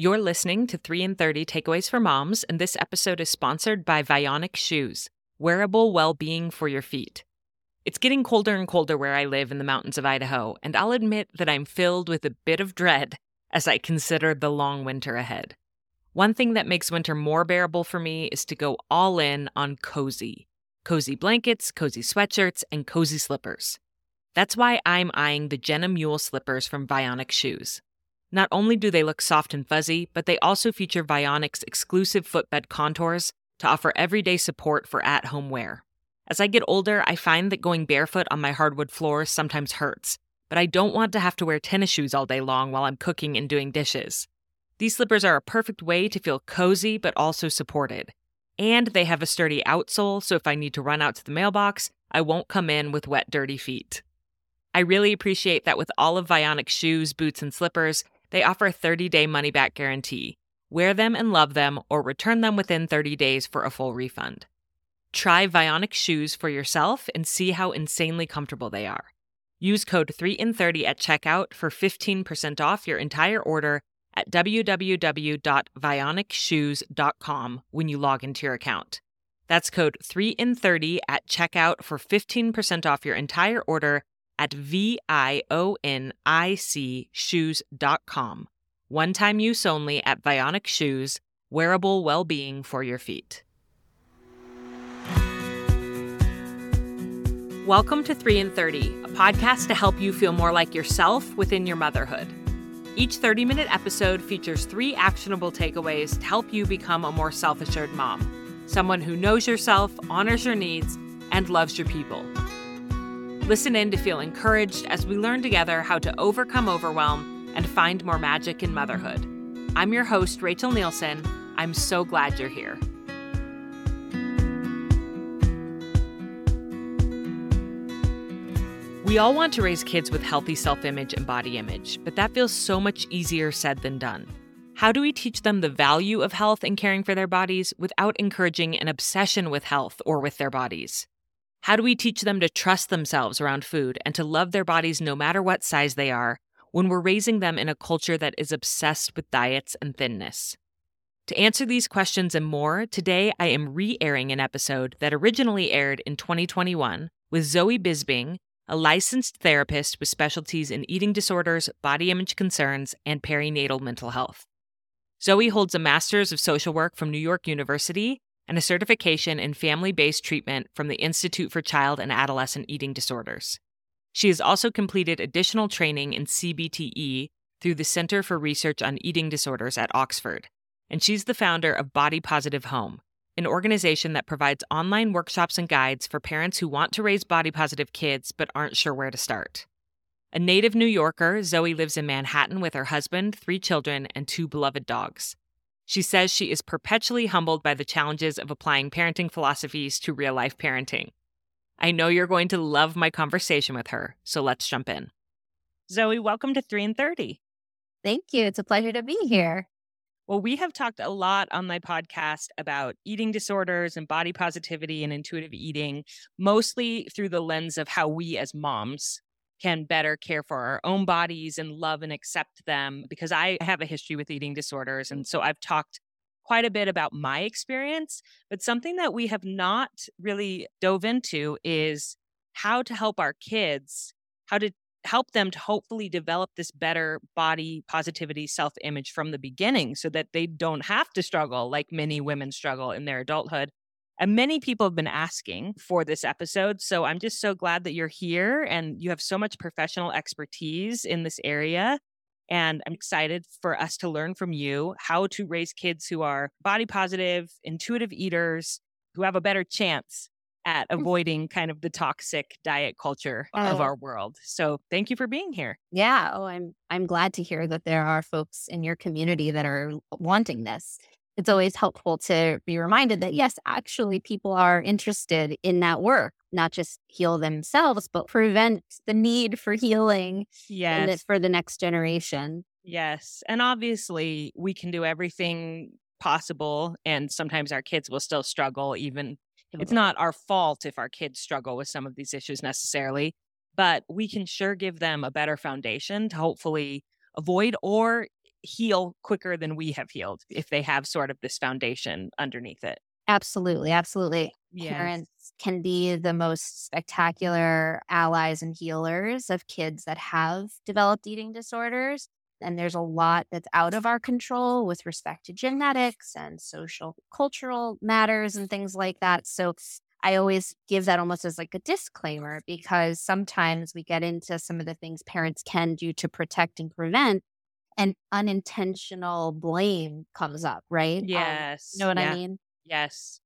You're listening to 3 in 30 Takeaways for Moms, and this episode is sponsored by Vionic Shoes, wearable well being for your feet. It's getting colder and colder where I live in the mountains of Idaho, and I'll admit that I'm filled with a bit of dread as I consider the long winter ahead. One thing that makes winter more bearable for me is to go all in on cozy. Cozy blankets, cozy sweatshirts, and cozy slippers. That's why I'm eyeing the Gemma Mule slippers from Vionic Shoes. Not only do they look soft and fuzzy, but they also feature Vionic's exclusive footbed contours to offer everyday support for at home wear. As I get older, I find that going barefoot on my hardwood floors sometimes hurts, but I don't want to have to wear tennis shoes all day long while I'm cooking and doing dishes. These slippers are a perfect way to feel cozy but also supported. And they have a sturdy outsole, so if I need to run out to the mailbox, I won't come in with wet, dirty feet. I really appreciate that with all of Vionic's shoes, boots, and slippers, they offer a 30 day money back guarantee. Wear them and love them, or return them within 30 days for a full refund. Try Vionic shoes for yourself and see how insanely comfortable they are. Use code 3in30 at checkout for 15% off your entire order at www.vionicshoes.com when you log into your account. That's code 3in30 at checkout for 15% off your entire order at V-I-O-N-I-C shoes.com. One-time use only at Vionic Shoes, wearable well-being for your feet. Welcome to 3 in 30, a podcast to help you feel more like yourself within your motherhood. Each 30 minute episode features three actionable takeaways to help you become a more self assured mom, someone who knows yourself, honors your needs, and loves your people. Listen in to feel encouraged as we learn together how to overcome overwhelm and find more magic in motherhood. I'm your host, Rachel Nielsen. I'm so glad you're here. We all want to raise kids with healthy self image and body image, but that feels so much easier said than done. How do we teach them the value of health and caring for their bodies without encouraging an obsession with health or with their bodies? How do we teach them to trust themselves around food and to love their bodies no matter what size they are when we're raising them in a culture that is obsessed with diets and thinness? To answer these questions and more, today I am re airing an episode that originally aired in 2021 with Zoe Bisbing, a licensed therapist with specialties in eating disorders, body image concerns, and perinatal mental health. Zoe holds a master's of social work from New York University and a certification in family based treatment from the Institute for Child and Adolescent Eating Disorders. She has also completed additional training in CBTE through the Center for Research on Eating Disorders at Oxford, and she's the founder of Body Positive Home, an organization that provides online workshops and guides for parents who want to raise body positive kids but aren't sure where to start. A native New Yorker, Zoe lives in Manhattan with her husband, three children, and two beloved dogs. She says she is perpetually humbled by the challenges of applying parenting philosophies to real life parenting. I know you're going to love my conversation with her, so let's jump in. Zoe, welcome to 3 in 30. Thank you. It's a pleasure to be here. Well, we have talked a lot on my podcast about eating disorders and body positivity and intuitive eating, mostly through the lens of how we as moms can better care for our own bodies and love and accept them because I have a history with eating disorders. And so I've talked quite a bit about my experience, but something that we have not really dove into is how to help our kids, how to help them to hopefully develop this better body positivity self image from the beginning so that they don't have to struggle like many women struggle in their adulthood and many people have been asking for this episode. So I'm just so glad that you're here and you have so much professional expertise in this area. And I'm excited for us to learn from you how to raise kids who are body positive, intuitive eaters, who have a better chance at mm. avoiding kind of the toxic diet culture oh. of our world. So thank you for being here. Yeah, oh I'm I'm glad to hear that there are folks in your community that are wanting this it's always helpful to be reminded that yes, actually, people are interested in that work, not just heal themselves, but prevent the need for healing yes. for the next generation. Yes. And obviously, we can do everything possible, and sometimes our kids will still struggle, even. It's not our fault if our kids struggle with some of these issues necessarily, but we can sure give them a better foundation to hopefully avoid or heal quicker than we have healed if they have sort of this foundation underneath it. Absolutely. Absolutely. Yes. Parents can be the most spectacular allies and healers of kids that have developed eating disorders. And there's a lot that's out of our control with respect to genetics and social cultural matters and things like that. So I always give that almost as like a disclaimer because sometimes we get into some of the things parents can do to protect and prevent and unintentional blame comes up, right? Yes. Um, you know what yeah. I mean? Yes.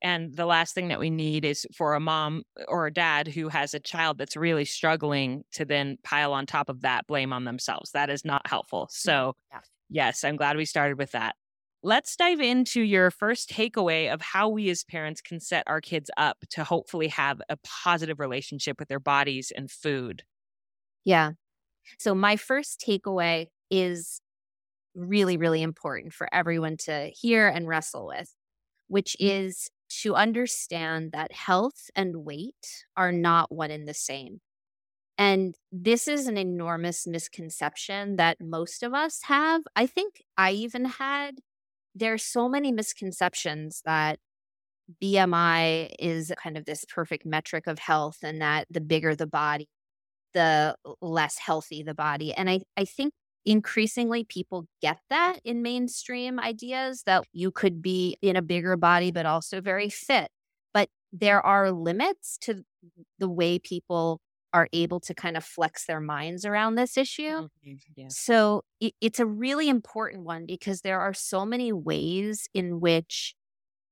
And the last thing that we need is for a mom or a dad who has a child that's really struggling to then pile on top of that blame on themselves. That is not helpful. Mm, so, yeah. yes, I'm glad we started with that. Let's dive into your first takeaway of how we as parents can set our kids up to hopefully have a positive relationship with their bodies and food. Yeah. So, my first takeaway is really, really important for everyone to hear and wrestle with, which mm. is to understand that health and weight are not one and the same. And this is an enormous misconception that most of us have. I think I even had. There are so many misconceptions that BMI is kind of this perfect metric of health and that the bigger the body, the less healthy the body. And I, I think increasingly people get that in mainstream ideas that you could be in a bigger body but also very fit but there are limits to the way people are able to kind of flex their minds around this issue mm-hmm. yeah. so it, it's a really important one because there are so many ways in which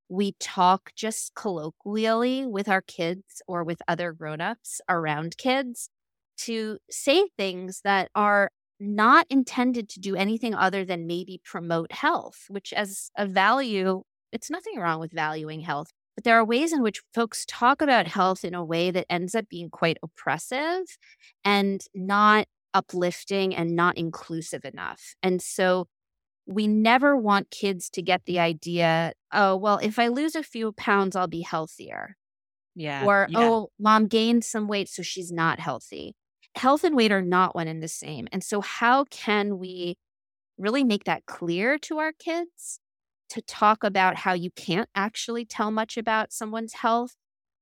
we talk just colloquially with our kids or with other grown-ups around kids to say things that are not intended to do anything other than maybe promote health, which, as a value, it's nothing wrong with valuing health. But there are ways in which folks talk about health in a way that ends up being quite oppressive and not uplifting and not inclusive enough. And so we never want kids to get the idea, oh, well, if I lose a few pounds, I'll be healthier. Yeah. Or, yeah. oh, mom gained some weight, so she's not healthy health and weight are not one and the same. And so, how can we really make that clear to our kids to talk about how you can't actually tell much about someone's health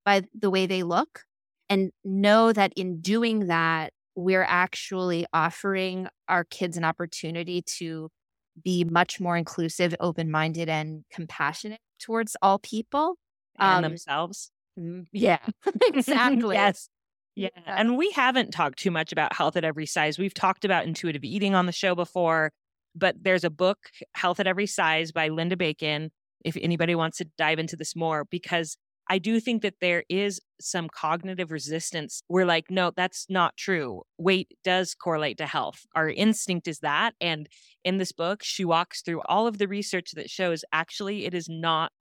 by the way they look? And know that in doing that, we're actually offering our kids an opportunity to be much more inclusive, open minded, and compassionate towards all people and um, themselves. Mm, yeah, exactly. yes. Yeah. And we haven't talked too much about health at every size. We've talked about intuitive eating on the show before, but there's a book, Health at Every Size by Linda Bacon, if anybody wants to dive into this more, because I do think that there is some cognitive resistance. We're like, no, that's not true. Weight does correlate to health. Our instinct is that. And in this book, she walks through all of the research that shows actually it is not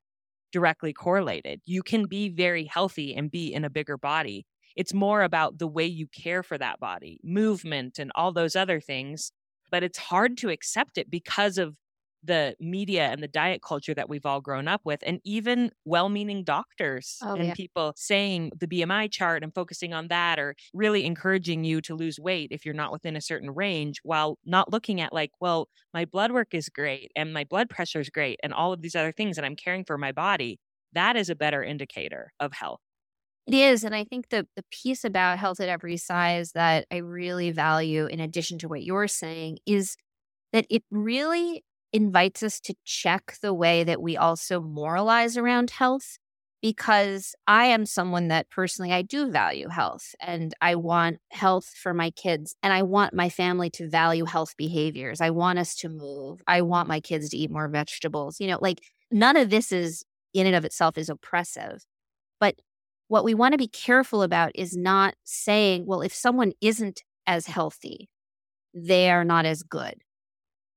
directly correlated. You can be very healthy and be in a bigger body. It's more about the way you care for that body, movement, and all those other things. But it's hard to accept it because of the media and the diet culture that we've all grown up with, and even well meaning doctors oh, and yeah. people saying the BMI chart and focusing on that, or really encouraging you to lose weight if you're not within a certain range, while not looking at, like, well, my blood work is great and my blood pressure is great, and all of these other things, and I'm caring for my body. That is a better indicator of health. It is. And I think the, the piece about health at every size that I really value, in addition to what you're saying, is that it really invites us to check the way that we also moralize around health. Because I am someone that personally I do value health and I want health for my kids and I want my family to value health behaviors. I want us to move. I want my kids to eat more vegetables. You know, like none of this is in and of itself is oppressive. But what we want to be careful about is not saying, well, if someone isn't as healthy, they are not as good.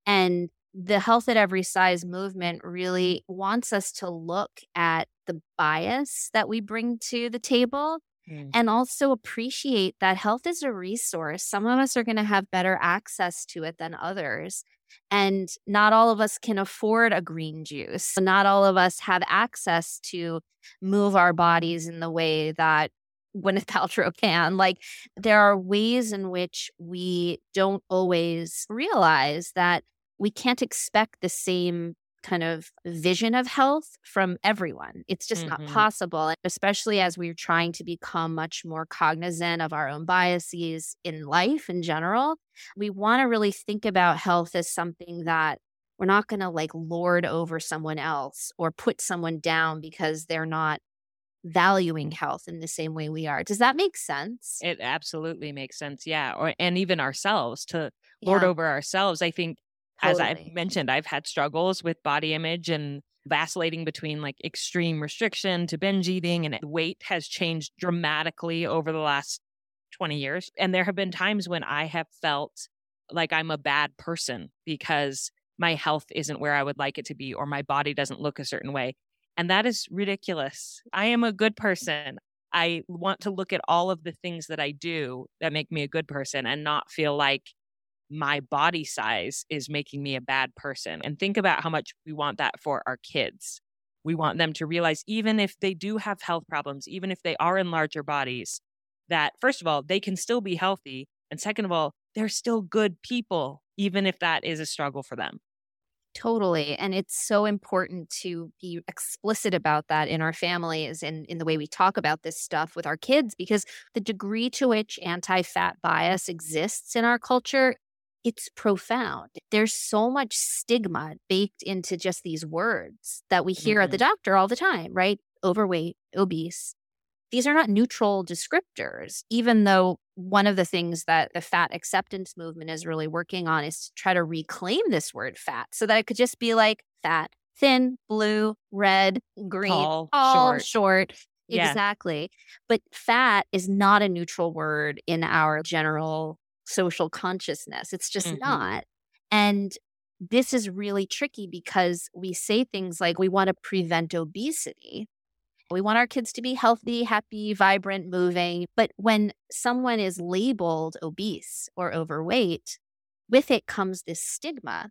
And the health at every size movement really wants us to look at the bias that we bring to the table mm. and also appreciate that health is a resource. Some of us are going to have better access to it than others. And not all of us can afford a green juice. Not all of us have access to move our bodies in the way that Gwyneth Paltrow can. Like, there are ways in which we don't always realize that we can't expect the same kind of vision of health from everyone. It's just mm-hmm. not possible, especially as we're trying to become much more cognizant of our own biases in life in general. We want to really think about health as something that we're not going to like lord over someone else or put someone down because they're not valuing health in the same way we are. Does that make sense? It absolutely makes sense. Yeah. Or and even ourselves to lord yeah. over ourselves. I think Totally. As I've mentioned, I've had struggles with body image and vacillating between like extreme restriction to binge eating, and weight has changed dramatically over the last 20 years. And there have been times when I have felt like I'm a bad person because my health isn't where I would like it to be, or my body doesn't look a certain way. And that is ridiculous. I am a good person. I want to look at all of the things that I do that make me a good person and not feel like my body size is making me a bad person. And think about how much we want that for our kids. We want them to realize, even if they do have health problems, even if they are in larger bodies, that first of all, they can still be healthy. And second of all, they're still good people, even if that is a struggle for them. Totally. And it's so important to be explicit about that in our families and in the way we talk about this stuff with our kids, because the degree to which anti fat bias exists in our culture it's profound. There's so much stigma baked into just these words that we hear mm-hmm. at the mm-hmm. doctor all the time, right? Overweight, obese. These are not neutral descriptors, even though one of the things that the fat acceptance movement is really working on is to try to reclaim this word fat so that it could just be like fat, thin, blue, red, green, tall, tall short. short. Yeah. Exactly. But fat is not a neutral word in our general social consciousness. It's just mm-hmm. not. And this is really tricky because we say things like we want to prevent obesity. We want our kids to be healthy, happy, vibrant, moving. But when someone is labeled obese or overweight, with it comes this stigma.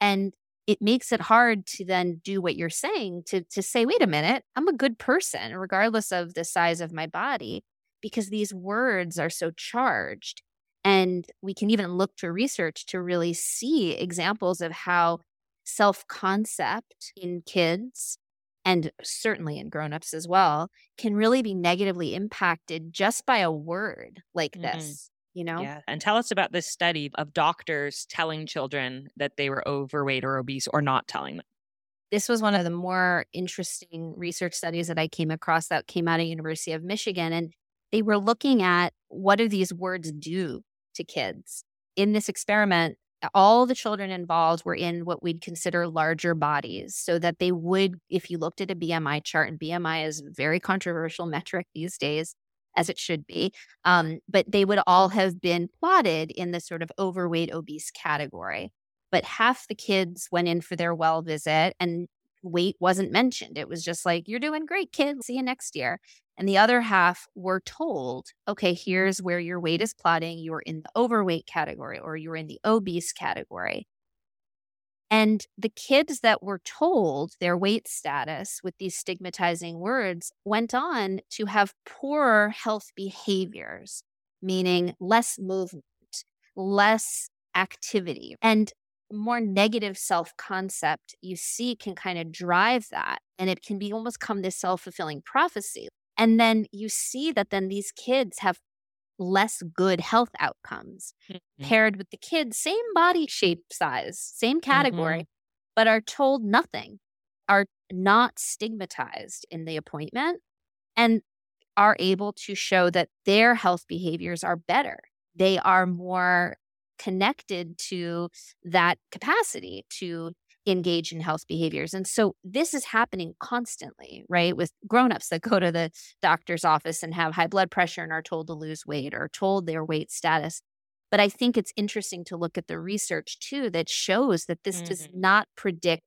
And it makes it hard to then do what you're saying to, to say, wait a minute, I'm a good person, regardless of the size of my body, because these words are so charged. And we can even look to research to really see examples of how self concept in kids and certainly in grown-ups as well can really be negatively impacted just by a word like mm-hmm. this you know yeah and tell us about this study of doctors telling children that they were overweight or obese or not telling them this was one of the more interesting research studies that i came across that came out of university of michigan and they were looking at what do these words do to kids. In this experiment, all the children involved were in what we'd consider larger bodies so that they would, if you looked at a BMI chart, and BMI is a very controversial metric these days, as it should be, um, but they would all have been plotted in the sort of overweight, obese category. But half the kids went in for their well visit and weight wasn't mentioned. It was just like, you're doing great, kid. See you next year. And the other half were told, okay, here's where your weight is plotting. You're in the overweight category or you're in the obese category. And the kids that were told their weight status with these stigmatizing words went on to have poorer health behaviors, meaning less movement, less activity, and more negative self concept you see can kind of drive that. And it can be almost come this self fulfilling prophecy. And then you see that then these kids have less good health outcomes mm-hmm. paired with the kids, same body shape size, same category, mm-hmm. but are told nothing, are not stigmatized in the appointment, and are able to show that their health behaviors are better. They are more connected to that capacity to engage in health behaviors. And so this is happening constantly, right? With grown-ups that go to the doctor's office and have high blood pressure and are told to lose weight or told their weight status. But I think it's interesting to look at the research too that shows that this mm-hmm. does not predict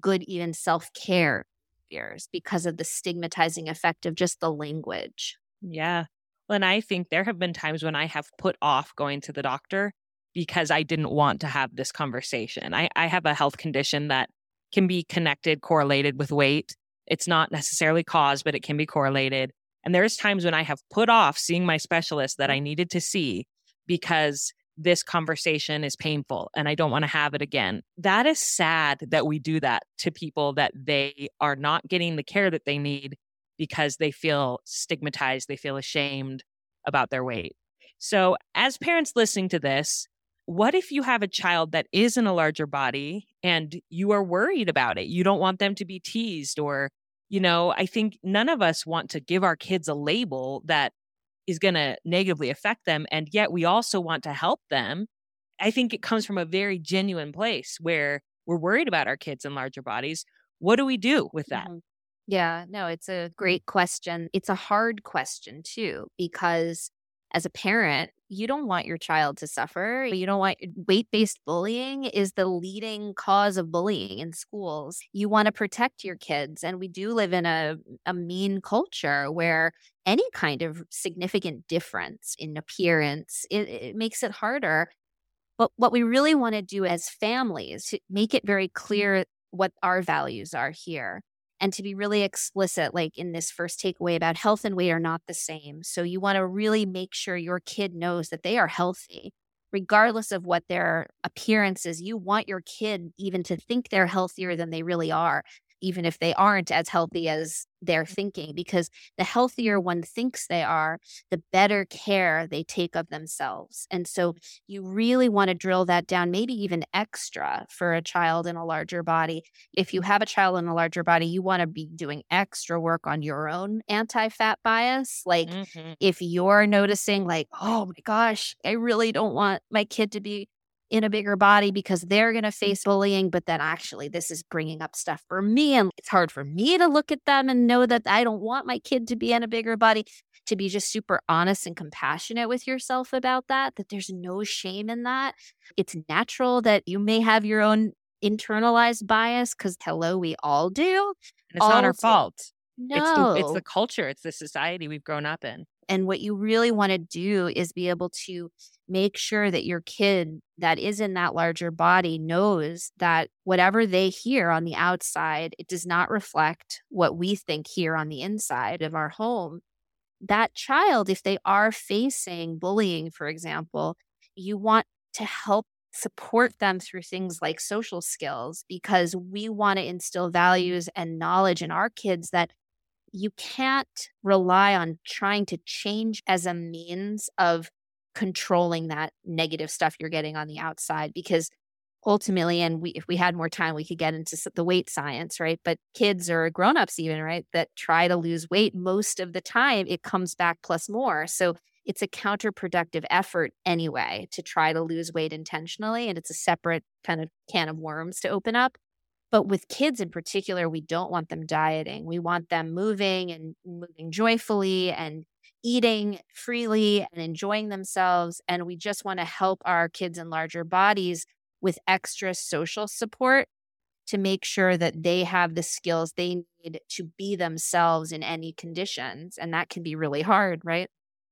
good even self-care fears because of the stigmatizing effect of just the language. Yeah. Well, and I think there have been times when I have put off going to the doctor because I didn't want to have this conversation. I, I have a health condition that can be connected, correlated with weight. It's not necessarily caused, but it can be correlated. And there's times when I have put off seeing my specialist that I mm-hmm. needed to see because this conversation is painful and I don't want to have it again. That is sad that we do that to people that they are not getting the care that they need because they feel stigmatized, they feel ashamed about their weight. So, as parents listening to this, what if you have a child that is in a larger body and you are worried about it? You don't want them to be teased or, you know, I think none of us want to give our kids a label that is going to negatively affect them. And yet we also want to help them. I think it comes from a very genuine place where we're worried about our kids in larger bodies. What do we do with that? Mm-hmm. Yeah, no, it's a great question. It's a hard question too, because as a parent, you don't want your child to suffer. You don't want eh, weight based bullying is the leading cause of bullying in schools. You want to protect your kids. And we do live in a, a mean culture where any kind of significant difference in appearance, it, it makes it harder. But what we really want to do as families, make it very clear what our values are here and to be really explicit, like in this first takeaway about health and weight are not the same. So you want to really make sure your kid knows that they are healthy, regardless of what their appearance is. You want your kid even to think they're healthier than they really are even if they aren't as healthy as they're thinking, because the healthier one thinks they are, the better care they take of themselves. And so you really want to drill that down, maybe even extra for a child in a larger body. If you have a child in a larger body, you want to be doing extra work on your own anti fat bias. Like mm-hmm. if you're noticing, like, oh my gosh, I really don't want my kid to be in a bigger body because they're going to mm. face bullying. But then actually, this is bringing up stuff for me. And it's hard for me to look at them and know that I don't want my kid to be in a bigger body. To be just super honest and compassionate with yourself about that, that there's no shame in that. It's natural that you may have your own internalized bias because hello, we all do. And it's all not our fault. No. It's the, it's the culture, it's the society we've grown up in. And what you really want to do is be able to make sure that your kid that is in that larger body knows that whatever they hear on the outside, it does not reflect what we think here on the inside of our home. That child, if they are facing bullying, for example, you want to help support them through things like social skills because we want to instill values and knowledge in our kids that you can't rely on trying to change as a means of controlling that negative stuff you're getting on the outside because ultimately and we if we had more time we could get into the weight science right? But kids or grown-ups even right that try to lose weight most of the time it comes back plus more. So it's a counterproductive effort anyway to try to lose weight intentionally and it's a separate kind of can of worms to open up but with kids in particular, we don't want them dieting. We want them moving and moving joyfully and eating freely and enjoying themselves. And we just want to help our kids in larger bodies with extra social support to make sure that they have the skills they need to be themselves in any conditions. And that can be really hard, right?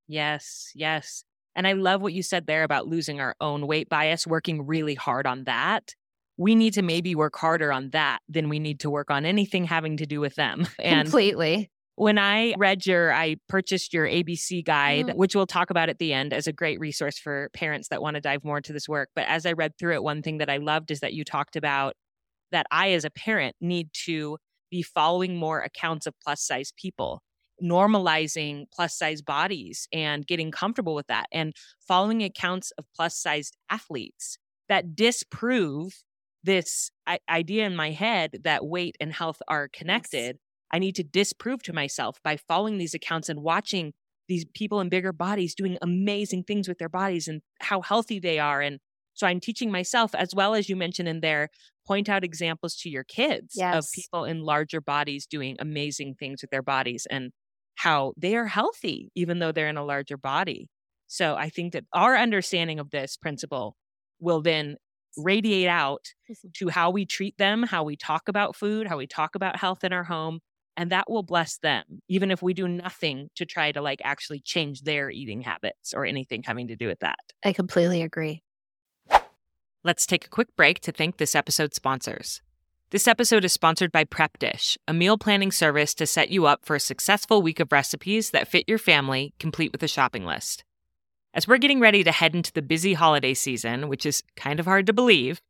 Yes, yes. And I love what you said there about losing our own weight bias, working really hard on that we need to maybe work harder on that than we need to work on anything having to do with them. And completely. When I read your, I purchased your ABC guide, mm. which we'll talk about at the end as a great resource for parents that want to dive more into this work. But as I read through it, one thing that I loved is that you talked about that I, as a parent, need to be following more accounts of plus size people, normalizing plus size bodies and getting comfortable with that, and following accounts of plus sized athletes that disprove this idea in my head that weight and health are connected, yes. I need to disprove to myself by following these accounts and watching these people in bigger bodies doing amazing things with their bodies and how healthy they are. And so I'm teaching myself, as well as you mentioned in there, point out examples to your kids yes. of people in larger bodies doing amazing things with their bodies and how they are healthy, even though they're in a larger body. So I think that our understanding of this principle will then radiate out mm-hmm. to how we treat them, how we talk about food, how we talk about health in our home. And that will bless them, even if we do nothing to try to like actually change their eating habits or anything having to do with that. I completely agree. Let's take a quick break to thank this episode's sponsors. This episode is sponsored by Prep Dish, a meal planning service to set you up for a successful week of recipes that fit your family, complete with a shopping list. As we're getting ready to head into the busy holiday season, which is kind of hard to believe,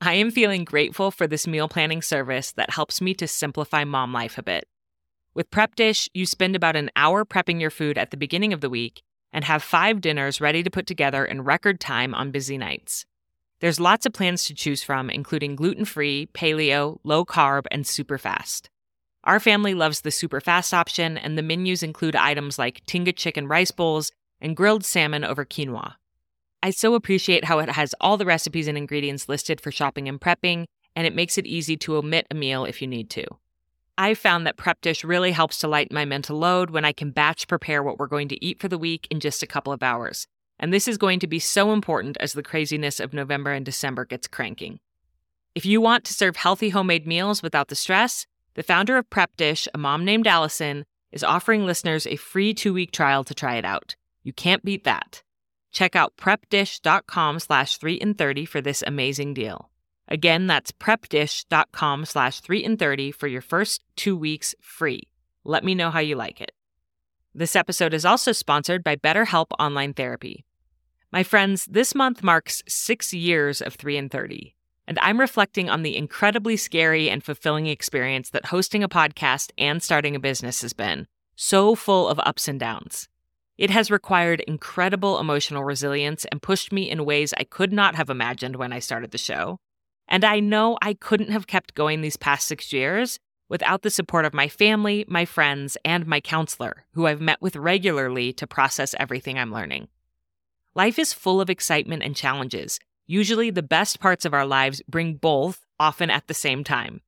I am feeling grateful for this meal planning service that helps me to simplify mom life a bit. With Prep Dish, you spend about an hour prepping your food at the beginning of the week and have five dinners ready to put together in record time on busy nights. There's lots of plans to choose from, including gluten free, paleo, low carb, and super fast. Our family loves the super fast option, and the menus include items like Tinga chicken rice bowls and grilled salmon over quinoa. I so appreciate how it has all the recipes and ingredients listed for shopping and prepping, and it makes it easy to omit a meal if you need to. I've found that Prep Dish really helps to lighten my mental load when I can batch prepare what we're going to eat for the week in just a couple of hours. And this is going to be so important as the craziness of November and December gets cranking. If you want to serve healthy homemade meals without the stress, the founder of Prep Dish, a mom named Allison, is offering listeners a free two-week trial to try it out. You can't beat that. Check out prepdish.com slash 3 in 30 for this amazing deal. Again, that's prepdish.com slash 3 in 30 for your first two weeks free. Let me know how you like it. This episode is also sponsored by BetterHelp Online Therapy. My friends, this month marks six years of 3 in 30, and I'm reflecting on the incredibly scary and fulfilling experience that hosting a podcast and starting a business has been, so full of ups and downs. It has required incredible emotional resilience and pushed me in ways I could not have imagined when I started the show. And I know I couldn't have kept going these past six years without the support of my family, my friends, and my counselor, who I've met with regularly to process everything I'm learning. Life is full of excitement and challenges. Usually, the best parts of our lives bring both, often at the same time.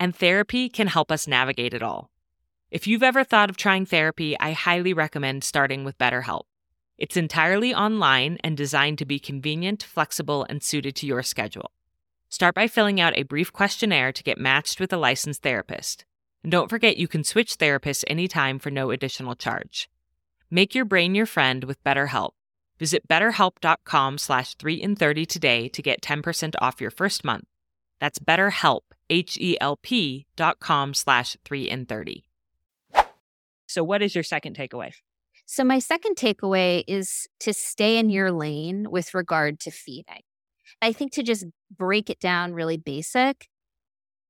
And therapy can help us navigate it all. If you've ever thought of trying therapy, I highly recommend starting with BetterHelp. It's entirely online and designed to be convenient, flexible, and suited to your schedule. Start by filling out a brief questionnaire to get matched with a licensed therapist. And don't forget you can switch therapists anytime for no additional charge. Make your brain your friend with BetterHelp. Visit betterhelp.com slash 3 in 30 today to get 10% off your first month. That's betterhelp, H-E-L-P dot com slash 3 in 30. So what is your second takeaway? So my second takeaway is to stay in your lane with regard to feeding. I think to just break it down really basic,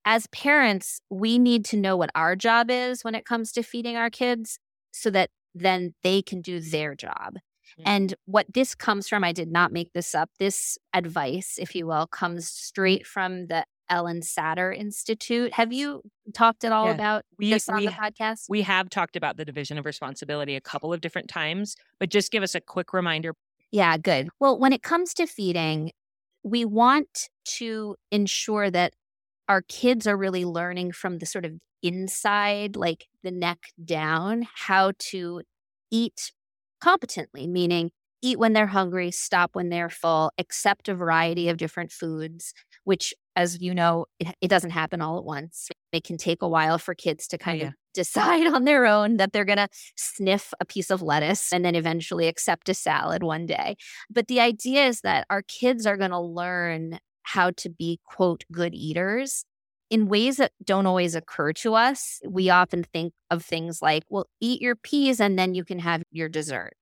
as parents, we need to know what our job is when it comes to feeding our kids so that then they can do their job. Mm-hmm. And what this comes from, I did not make this up. This advice, if you will, comes straight from the Ellyn Satter Institute. Have you talked at all yeah. about we, this on we, the podcast? We have talked about the division of responsibility a couple of different times, but just give us a quick reminder. Yeah, good. Well, when it comes to feeding, we want to ensure that our kids are really learning from the sort of inside, like the neck down, how to eat competently, meaning eat when they're hungry, stop when they're full, accept a variety of different foods, which, as you know, it, it doesn't happen all at once. It can take a while for kids to kind yeah. of decide on their own that they're going to sniff a piece of lettuce and then eventually accept a salad one day. But the idea is that our kids are going to learn how to be, quote, good eaters in ways that don't always occur to us. We often think of things like, well, eat your peas and then you can have your dessert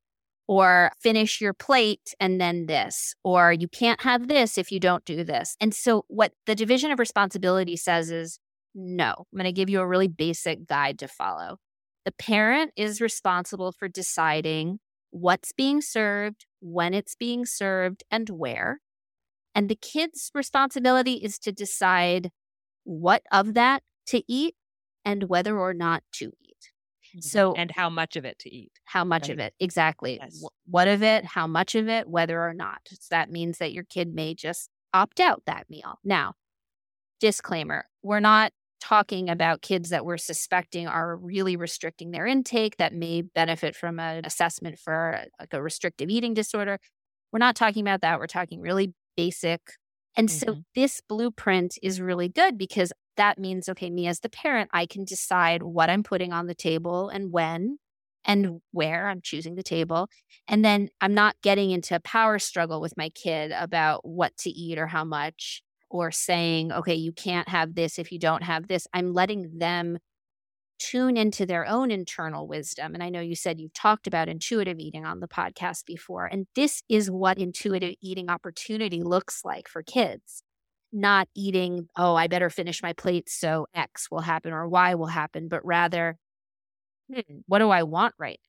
or finish your plate and then this, or you can't have this if you don't do this. And so, what the division of responsibility says is no, I'm going to give you a really basic guide to follow. The parent is responsible for deciding what's being served, when it's being served, and where. And the kid's responsibility is to decide what of that to eat and whether or not to eat. Mm-hmm. So, and how much of it to eat. How much right? of it, exactly. Yes. What of it, how much of it, whether or not. So that means that your kid may just opt out that meal. Now, disclaimer we're not talking about kids that we're suspecting are really restricting their intake that may benefit from an assessment for like a restrictive eating disorder. We're not talking about that. We're talking really basic. And mm-hmm. so this blueprint is really good because that means, okay, me as the parent, I can decide what I'm putting on the table and when and where I'm choosing the table. And then I'm not getting into a power struggle with my kid about what to eat or how much or saying, okay, you can't have this if you don't have this. I'm letting them tune into their own internal wisdom. And I know you said you've talked about intuitive eating on the podcast before. And this is what intuitive eating opportunity looks like for kids. Not eating, oh, I better finish my plate so X will happen or Y will happen, but rather, hmm, what do I want right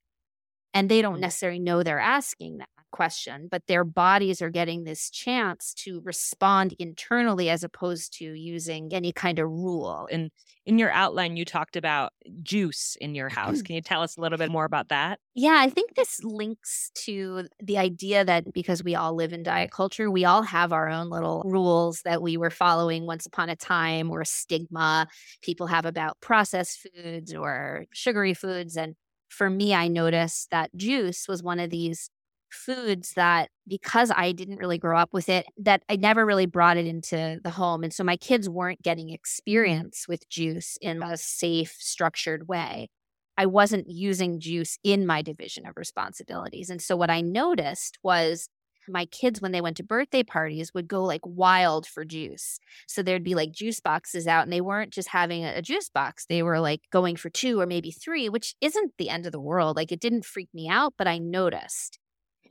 and they don't mm. necessarily know they're asking that question, but their bodies are getting this chance to respond internally as opposed to using any kind of rule. And in your outline, you talked about juice in your house. Can you tell us a little bit more about that? Yeah, I think this links to the idea that because we all live in diet culture, we all have our own little rules that we were following once upon a time or stigma people have about processed foods or sugary foods. And for me, I noticed that juice was one of these foods that because I didn't really grow up with it, that I never really brought it into the home. And so my kids weren't getting mm-hmm. experience with juice in a safe, structured way. I wasn't using juice in my division of responsibilities. And so what I noticed was my kids, when they went to birthday parties, would go like wild for juice. So there'd be like juice boxes out, and they weren't just having a juice box. They were like going for two or maybe three, which isn't the end of the world. Like it didn't freak me out, but I noticed.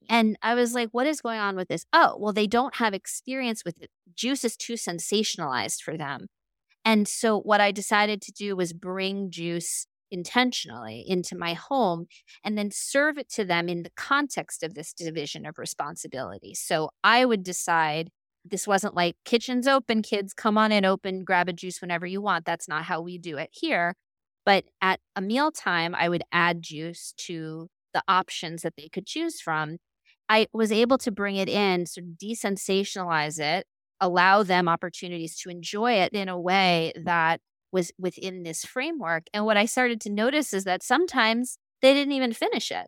And I was like, what is going on with this? Oh, well, they don't have experience with it. Juice is too sensationalized for them. And so what I decided to do was bring juice intentionally into my home and then serve it to them in the context of this division of responsibility. So I would decide this wasn't like kitchen's open, kids, come on in, open, grab a juice whenever you want. That's not how we do it here. But at a mealtime, I would add juice to the options that they could choose from. I was able to bring it in, sort of desensationalize it, allow them opportunities to enjoy it in a way that was within this framework. And what I started to notice is that sometimes they didn't even finish it.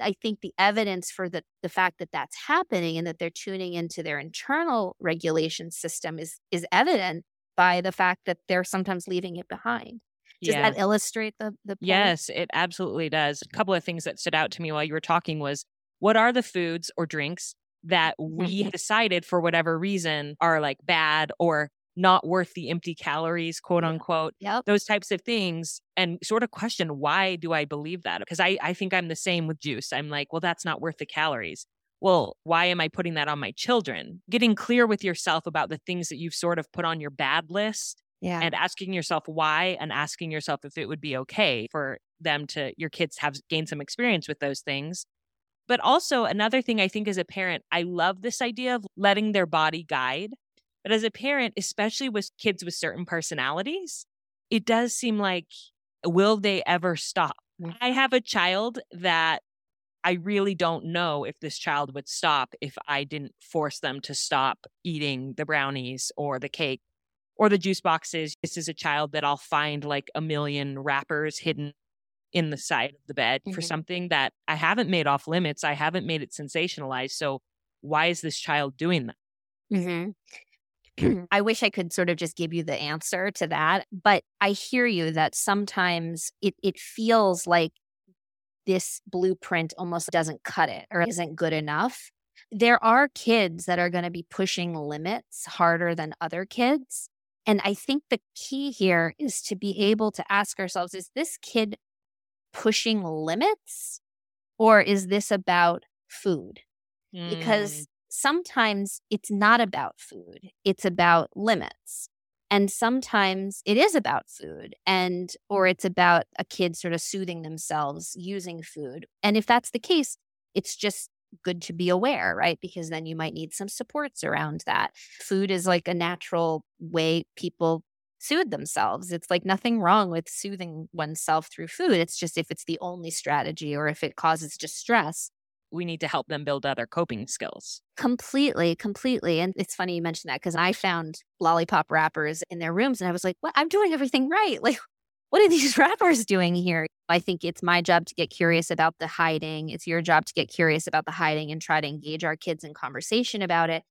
I think the evidence for the, the fact that that's happening and that they're tuning into their internal regulation system is is evident by the fact that they're sometimes leaving it behind. Does that illustrate the the point? Yes, it absolutely does. A couple of things that stood out to me while you were talking was what are the foods or drinks that we mm-hmm. decided for whatever reason are like bad or not worth the empty calories, quote unquote, yep. those types of things, and sort of question why do I believe that? Because I, I think I'm the same with juice. I'm like, well, that's not worth the calories. Well, why am I putting that on my children? Getting clear with yourself about the things that you've sort of put on your bad list yeah. and asking yourself why and asking yourself if it would be okay for them to, your kids have gained some experience with those things. But also, another thing I think as a parent, I love this idea of letting their body guide but as a parent, especially with kids with certain personalities, it does seem like, will they ever stop? Mm. I have a child that I really don't know if this child would stop if I didn't force them to stop eating the brownies or the cake or the juice boxes. This is a child that I'll find like a million wrappers hidden in the side of the bed mm-hmm. for something that I haven't made off limits. I haven't made it sensationalized. So why is this child doing that? Mm-hmm. I wish I could sort of just give you the answer to that. But I hear you that sometimes it, it feels like this blueprint almost doesn't cut it or isn't good enough. There are kids that are going to be pushing limits harder than other kids. And I think the key here is to be able to ask ourselves is this kid pushing limits or is this about food? Mm. Because sometimes it's not about food, it's about limits. And sometimes it is about food and or it's about a kid sort of soothing themselves using food. And if that's the case, it's just good to be aware, right? Because then you might need some supports around that. Food is like a natural way people soothe themselves. It's like nothing wrong with soothing oneself through food. It's just if it's the only strategy or if it causes distress, we need to help them build other coping skills. Completely, completely. And it's funny you mentioned that because I found lollipop wrappers in their rooms and I was like, what? I'm doing everything right. Like, what are these wrappers doing here? I think it's my job to get curious about the hiding. It's your job to get curious about the hiding and try to engage our kids in conversation about it.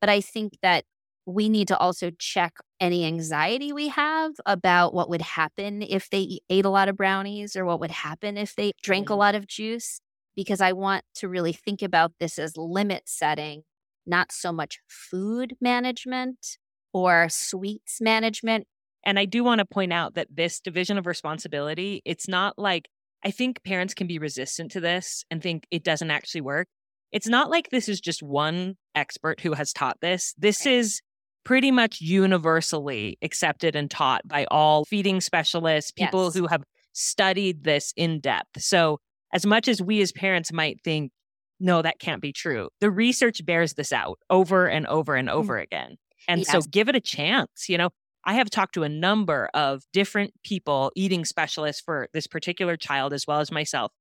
But I think that we need to also check any anxiety we have about what would happen if they ate a lot of brownies or what would happen if they drank a lot of juice because I want to really think about this as limit setting, not so much food management or sweets management. And I do want to point out that this division of responsibility, it's not like I think parents can be resistant to this and think it doesn't actually work. It's not like this is just one expert who has taught this. This is pretty much universally accepted and taught by all feeding specialists, people yes. who have studied this in depth. So, as much as we as parents might think, no, that can't be true, the research bears this out over and over and mm. over mm-hmm. again. And yes. so, give it a chance. You know, I have talked to a number of different people, eating specialists for this particular child, as well as myself.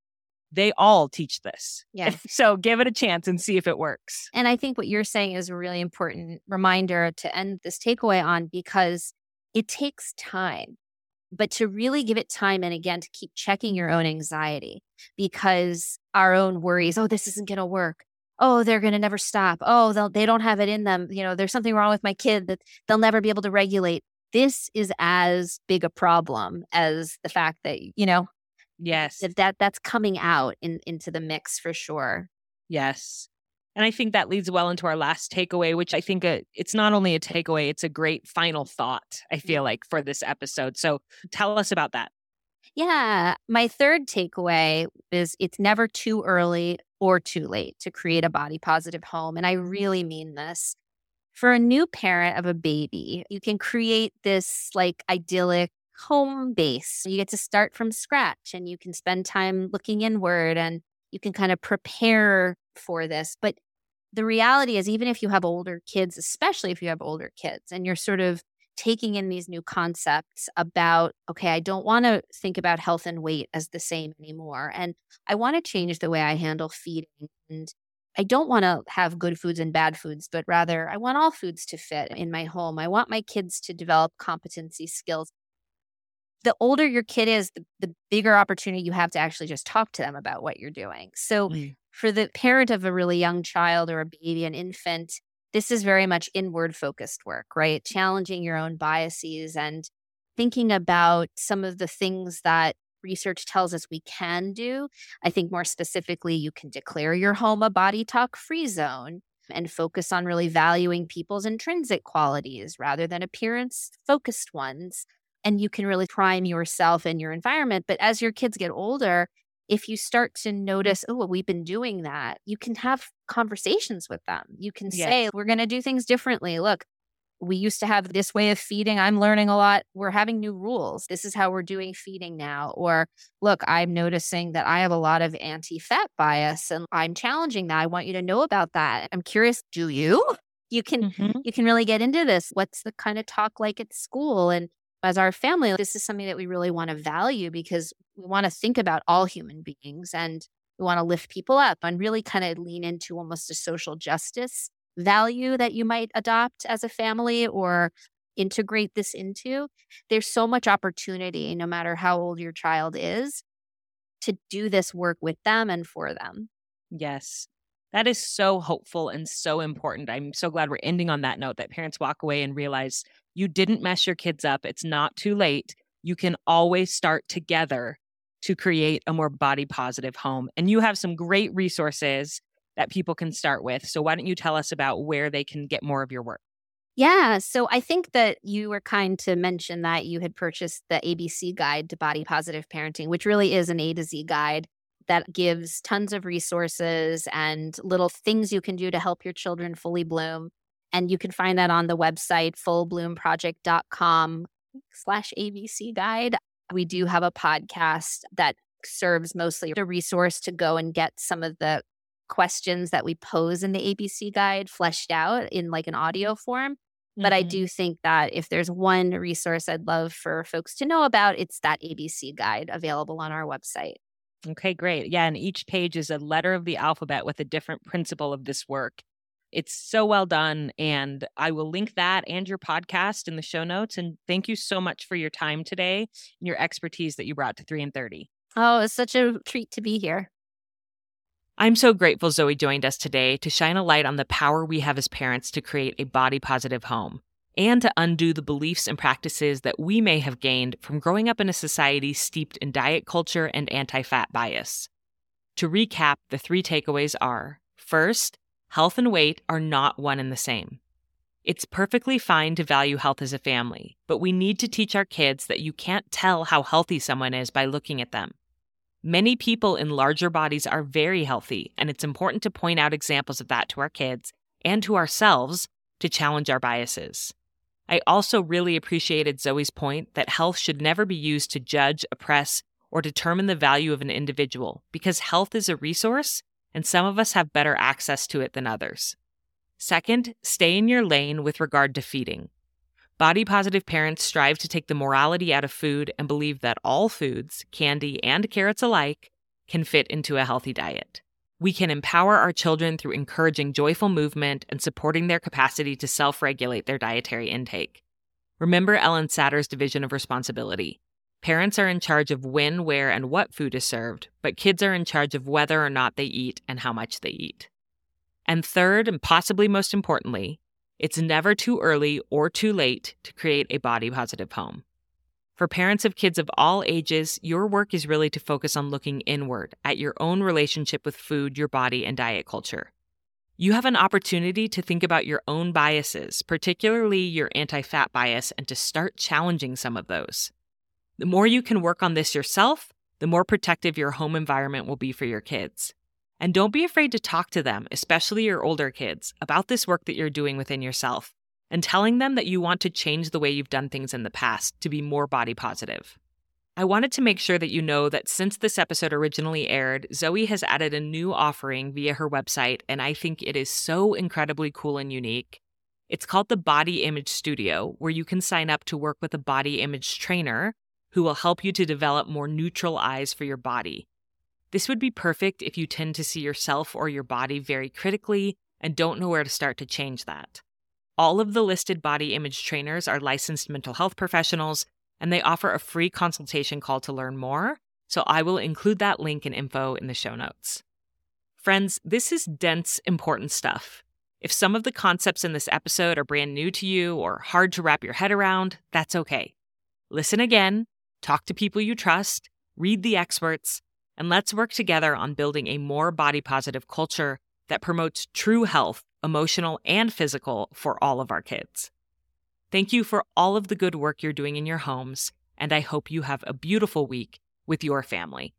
They all teach this. Yes. So give it a chance and see if it works. And I think what you're saying is a really important reminder to end this takeaway on because it takes time, but to really give it time and again to keep checking your own anxiety because our own worries, oh, this isn't going to work oh they're going to never stop oh they'll, they don't have it in them you know there's something wrong with my kid that they'll never be able to regulate this is as big a problem as the fact that you know yes. that, that that's coming out in into the mix for sure. Yes. And i think that leads well into our last takeaway which i think a, uh, it's not only a takeaway it's a great final thought i feel like for this episode. So tell us about that. Yeah my third takeaway is it's never too early or too late to create a body positive home and i really mean this. For a new parent of a baby, you can create this like idyllic home base. You get to start from scratch and you can spend time looking inward and you can kind of prepare for this. But the reality is, even if you have older kids, especially if you have older kids and you're sort of taking in these new concepts about, okay, I don't want to think about health and weight as the same anymore. And I want to change the way I handle feeding and I don't want to have good foods and bad foods, but rather I want all foods to fit in my home. I want my kids to develop competency skills. The older your kid is, the, the bigger opportunity you have to actually just talk to them about what you're doing. So, mm. for the parent of a really young child or a baby, an infant, this is very much inward focused work, right? Challenging your own biases and thinking about some of the things that research tells us we can do. I think more specifically, you can declare your home a body talk free zone and focus on really valuing people's intrinsic qualities rather than appearance focused ones. And you can really prime yourself and your environment. But as your kids get older, if you start to notice, oh, well, we've been doing that, you can have conversations with them. You can yes. say, we're going to do things differently. Look, we used to have this way of feeding. I'm learning a lot. We're having new rules. This is how we're doing feeding now. Or look, I'm noticing that I have a lot of anti fat bias and I'm challenging that. I want you to know about that. I'm curious, do you? You can mm-hmm. you can really get into this. What's the kind of talk like at school and as our family, this is something that we really want to value because we want to think about all human beings and we want to lift people up and really kind of lean into almost a social justice value that you might adopt as a family or integrate this into, there's so much opportunity, no matter how old your child is, to do this work with them and for them. Yes. That is so hopeful and so important. I'm so glad we're ending on that note that parents walk away and realize you didn't mess your kids up. It's not too late. You can always start together to create a more body positive home. And you have some great resources that people can start with. So, why don't you tell us about where they can get more of your work? Yeah. So I think that you were kind to mention that you had purchased the ABC guide to body positive parenting, which really is an A to Z guide that gives tons of resources and little things you can do to help your children fully bloom. And you can find that on the website fullbloomproject.com slash ABC guide. We do have a podcast that serves mostly a resource to go and get some of the questions that we pose in the ABC guide fleshed out in like an audio form. Mm-hmm. But I mm-hmm. do think that if there's one resource I'd love for folks to know about, it's that ABC guide available on our website. Okay, great. Yeah. And each page is a letter of the alphabet with a different principle of this work. It's so well done. And I will link that and your podcast in the show notes. And thank you so much for your time today and your expertise that you brought to 3 in 30. Oh, it's such a treat to be here. I'm so grateful Zoe joined us today to shine a light on the power we have as parents to create a body positive home and to undo the beliefs and practices that we may have gained from growing up in a society steeped in diet culture and anti fat bias. To recap, the three takeaways are first, health and weight are not one and the same. It's perfectly fine to value health as a family, but we need to teach our kids that you can't tell how healthy someone is by looking at them. Many people in larger bodies are very healthy, and it's important to point out examples of that to our kids and to ourselves to challenge our biases. I also really appreciated Zoe's point that health should never be used to judge, oppress, or determine the value of an individual because health is a resource and some of us have better access to it than others. Second, stay in your lane with regard to feeding. Body positive parents strive to take the morality out of food and believe that all foods, candy and carrots alike, can fit into a healthy diet. We can empower our children through encouraging joyful movement and supporting their capacity to self regulate their dietary intake. Remember Ellyn Satter's division of responsibility. Parents are in charge of when, where, and what food is served, but kids are in charge of whether or not they eat and how much they eat. And third, and possibly most importantly, it's never too early or too late to create a body positive home. For parents of kids of all ages, your work is really to focus on looking inward at your own relationship with food, your body, and diet culture. You have an opportunity to think about your own biases, particularly your anti fat bias, and to start challenging some of those. The more you can work on this yourself, the more protective your home environment will be for your kids. And don't be afraid to talk to them, especially your older kids, about this work that you're doing within yourself and telling them that you want to change the way you've done things in the past to be more body positive. I wanted to make sure that you know that since this episode originally aired, Zoe has added a new offering via her website, and I think it is so incredibly cool and unique. It's called the Body Image Studio, where you can sign up to work with a body image trainer who will help you to develop more neutral eyes for your body. This would be perfect if you tend to see yourself or your body very critically and don't know where to start to change that. All of the listed body image trainers are licensed mental health professionals, and they offer a free consultation call to learn more. So I will include that link and info in the show notes. Friends, this is dense, important stuff. If some of the concepts in this episode are brand new to you or hard to wrap your head around, that's okay. Listen again, talk to people you trust, read the experts, and let's work together on building a more body positive culture that promotes true health emotional, and physical for all of our kids. Thank you for all of the good work you're doing in your homes, and I hope you have a beautiful week with your family.